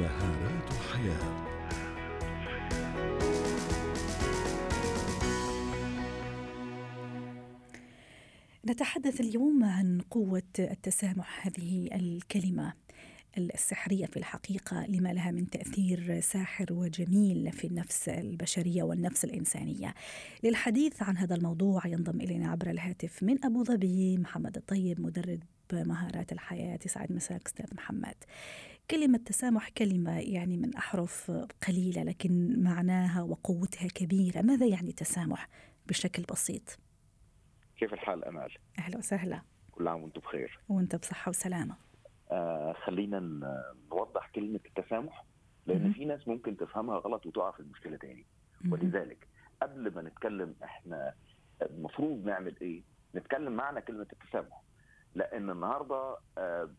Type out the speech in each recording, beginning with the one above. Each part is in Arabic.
مهارات حياة. نتحدث اليوم عن قوة التسامح هذه الكلمة. السحرية في الحقيقة لما لها من تأثير ساحر وجميل في النفس البشرية والنفس الإنسانية. للحديث عن هذا الموضوع ينضم إلينا عبر الهاتف من أبو ظبي محمد الطيب مدرب مهارات الحياة. يسعد مساك أستاذ محمد. كلمة تسامح كلمة يعني من أحرف قليلة لكن معناها وقوتها كبيرة. ماذا يعني تسامح بشكل بسيط؟ كيف الحال أمال؟ أهلا وسهلا. كل عام وأنتم بخير. وأنت بصحة وسلامة. آه خلينا نوضح كلمة التسامح لأن. في ناس ممكن تفهمها غلط وتقع في المشكلة تاني. ولذلك قبل ما نتكلم إحنا المفروض نعمل إيه؟ نتكلم معنى كلمة التسامح لأن النهارده آه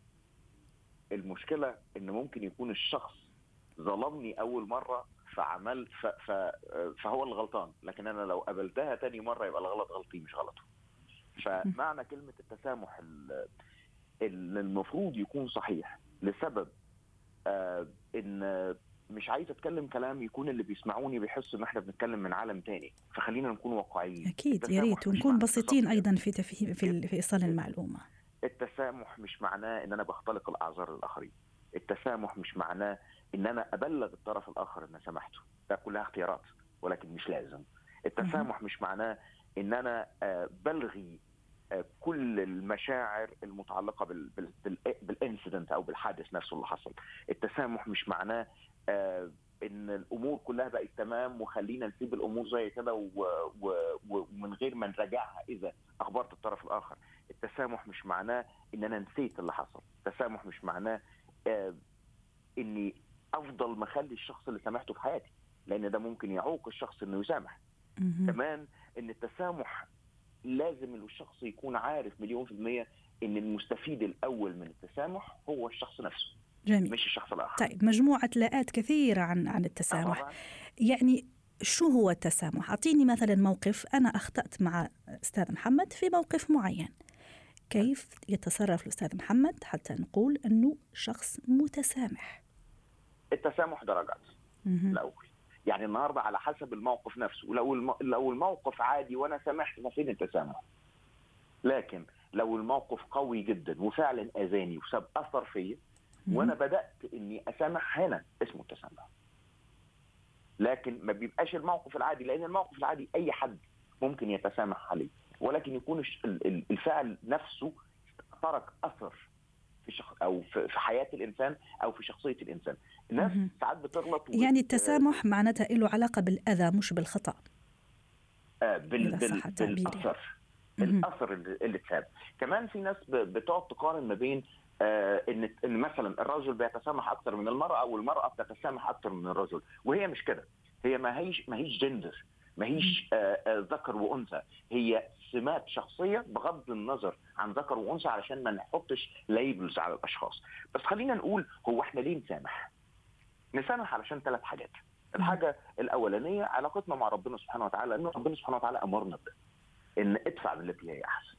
المشكلة إن ممكن يكون الشخص ظلمني أول مرة فعملت ف ف فهو اللي غلطان لكن أنا لو قبلتها تاني مرة يبقى الغلط غلطي مش غلطه فمعنى كلمة التسامح ال- اللي المفروض يكون صحيح لسبب آه إن مش عايز أتكلم كلام يكون اللي بيسمعوني بيحسوا إن إحنا بنتكلم من عالم تاني فخلينا نكون واقعيين. أكيد يا ريت ونكون بسيطين. أيضا في تفهيم في, في إيصال المعلومة. التسامح مش معناه إن أنا بختلق الأعذار للاخرين التسامح مش معناه إن أنا أبلغ الطرف الآخر إن سامحته ده كلها اختيارات ولكن مش لازم. التسامح مش معناه إن أنا آه، بلغي كل المشاعر المتعلقة بال بال بال بالانسيدنت أو بالحادث نفسه اللي حصل. التسامح مش معناه آه، إن الأمور كلها بقت تمام وخلينا نسيب الأمور زي كده ومن غير ما نراجعها إذا أخبرت الطرف الآخر. التسامح مش معناه إن أنا نسيت اللي حصل. التسامح مش معناه آه إني أفضل مخلي الشخص اللي سامحته في حياتي لأن ده ممكن يعوق الشخص إنه يسامح. كمان إن التسامح لازم الشخص يكون عارف مليون في المية إن المستفيد الأول من التسامح هو الشخص نفسه جميل مش الشخص الآخر طيب مجموعة لاءات كثيرة عن عن التسامح طبعاً. يعني شو هو التسامح؟ أعطيني مثلا موقف أنا أخطأت مع أستاذ محمد في موقف معين كيف يتصرف الأستاذ محمد حتى نقول أنه شخص متسامح التسامح درجات. الأول يعني النهارده على حسب الموقف نفسه لو. لو الموقف عادي وأنا سامحت ففين التسامح لكن لو الموقف قوي جدا وفعلا آذاني وساب أثر فيا. وأنا بدأت إني أسامح هنا اسمه التسامح لكن ما بيبقاش الموقف العادي لأن الموقف العادي أي حد ممكن يتسامح عليه ولكن يكون الفعل نفسه ترك أثر في شخ... أو في حياة الإنسان أو في شخصية الإنسان. الناس. ساعات بتغلط وبت- يعني التسامح معناتها له علاقة بالأذى مش بالخطأ. آه، بال... بال... تعبيري. بالأثر. الأثر اللي اللي اتساب. كمان في ناس ب... بتقعد تقارن ما بين آه إن إن مثلا الرجل بيتسامح أكثر من المرأة والمرأة بتتسامح أكثر من الرجل. وهي مش كده. هي ما هيش ما هيش جندر ما هيش آه آه ذكر وأنثى. هي سمات شخصية بغض النظر عن ذكر وأنثى علشان ما نحطش ليبلز على الأشخاص. بس خلينا نقول هو إحنا ليه نسامح؟ نسامح علشان ثلاث حاجات. الحاجة الأولانية علاقتنا مع ربنا سبحانه وتعالى ان ربنا سبحانه وتعالى أمرنا بده. إن ادفع بالتي هي أحسن.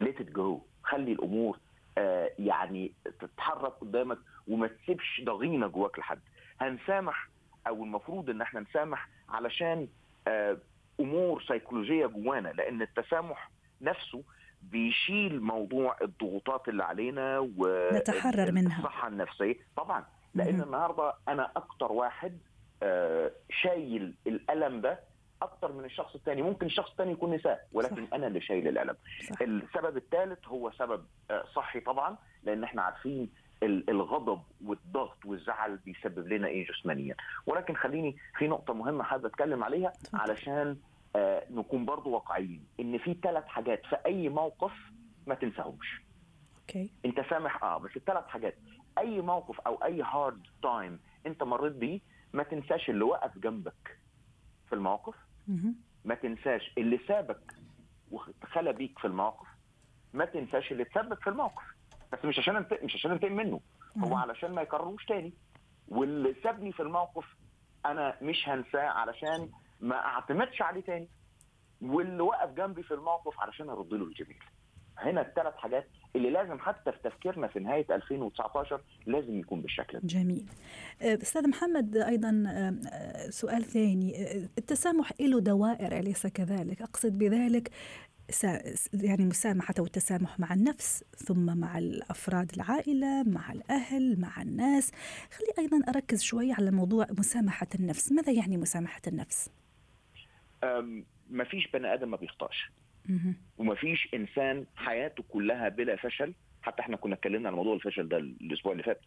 ليت ات جو خلي الأمور آه يعني تتحرك قدامك وما تسيبش ضغينة جواك لحد. هنسامح أو المفروض إن إحنا نسامح علشان آه أمور سيكولوجية جوانا لأن التسامح نفسه بيشيل موضوع الضغوطات اللي علينا و نتحرر منها. الصحة النفسية طبعا لأن. النهارده أنا أكتر واحد آه شايل الألم ده أكتر من الشخص الثاني ممكن الشخص الثاني يكون نساء ولكن صح. أنا اللي شايل الألم صح. السبب الثالث هو سبب آه، صحي طبعا لأن إحنا عارفين الغضب والضغط والزعل بيسبب لنا إيه جسمانيا. ولكن خليني في نقطة مهمة حابب أتكلم عليها. علشان آه نكون برضو واقعيين. إن في ثلاث حاجات في أي موقف ما تنساهمش. أوكي. أنت سامح؟ آه بس الثلاث حاجات. أي موقف أو أي hard time أنت مريت بيه ما تنساش اللي وقف جنبك في الموقف. ما تنساش اللي سابك وخلى بيك في الموقف. ما تنساش اللي تسبب في الموقف. بس مش عشان انت مش عشان انتقم منه هو. علشان ما يكرروش تاني واللي سابني في الموقف أنا مش هنساه علشان ما اعتمدش عليه تاني واللي وقف جنبي في الموقف علشان أرد له الجميل هنا الثلاث حاجات اللي لازم حتى في تفكيرنا في نهاية 2019 لازم يكون بالشكل ده. جميل. أستاذ محمد أيضا سؤال ثاني التسامح له دوائر أليس كذلك؟ أقصد بذلك يعني مسامحة والتسامح مع النفس ثم مع الأفراد العائلة مع الأهل مع الناس. خلي أيضا أركز شوي على موضوع مسامحة النفس. ماذا يعني مسامحة النفس؟ ما فيش بني آدم ما بيخطأش. وما فيش إنسان حياته كلها بلا فشل. حتى إحنا كنا اتكلمنا عن موضوع الفشل ده الأسبوع اللي فات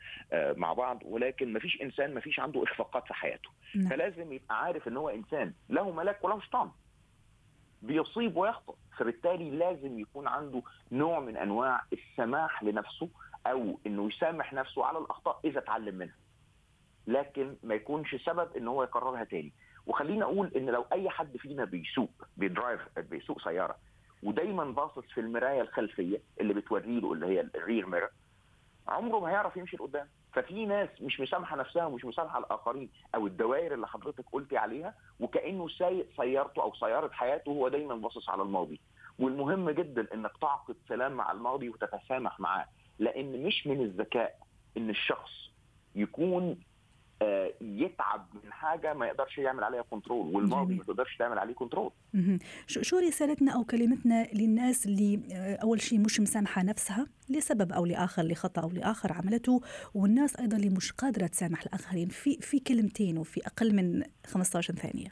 مع بعض. ولكن ما فيش إنسان ما فيش عنده إخفاقات في حياته. نعم. فلازم يبقى عارف إن هو إنسان له ملاك وله شيطان. بيصيب ويخطئ فبالتالي لازم يكون عنده نوع من أنواع السماح لنفسه أو إنه يسامح نفسه على الأخطاء إذا اتعلم منها. لكن ما يكونش سبب إن هو يكررها تاني. وخلينا أقول إن لو أي حد فينا بيسوق بي drive بيسوق سيارة ودايما باصص في المراية الخلفية اللي بتوري له اللي هي ال rear mirror عمره ما هيعرف يمشي لقدام. ففي ناس مش مسامحة نفسها ومش مسامحة الآخرين أو الدوائر اللي حضرتك قلتي عليها وكأنه سايق سيارته أو سيارة حياته هو دايما باصص على الماضي. والمهم جدا إنك تعقد سلام مع الماضي وتتسامح معاه لأن مش من الذكاء إن الشخص يكون يتعب من حاجة ما يقدرش يعمل عليها control والماضي ما تقدرش تعمل عليه control شو رسالتنا أو كلمتنا للناس اللي أول شيء مش مسامحة نفسها لسبب أو لآخر لخطأ أو لآخر عملته والناس أيضا اللي مش قادرة تسامح الآخرين. في في كلمتين وفي أقل من 15 ثانية.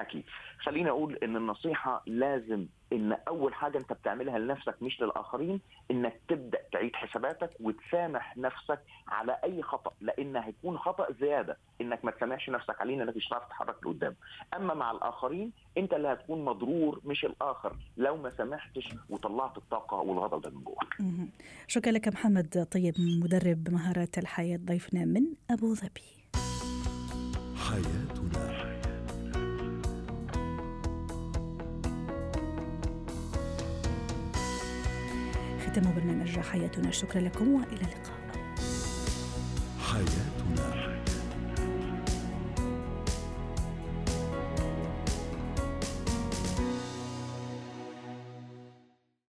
أكيد. خليني أقول إن النصيحة لازم إن أول حاجة أنت بتعملها لنفسك مش للآخرين إنك تبدأ تعيد حساباتك وتسامح نفسك على أي خطأ لأن هيكون خطأ زيادة إنك ما تسامحش نفسك عليه انك مش هتعرف تتحرك لقدام. أما مع الآخرين أنت اللي هتكون مضرور مش الآخر. لو ما سامحتش وطلعت الطاقة والغضب ده من جواك. شكرا لك محمد. طيب مدرب مهارات الحياة ضيفنا من أبو ظبي. حياتنا ختام برنامج حياتنا. شكرا لكم وإلى اللقاء. حياتنا.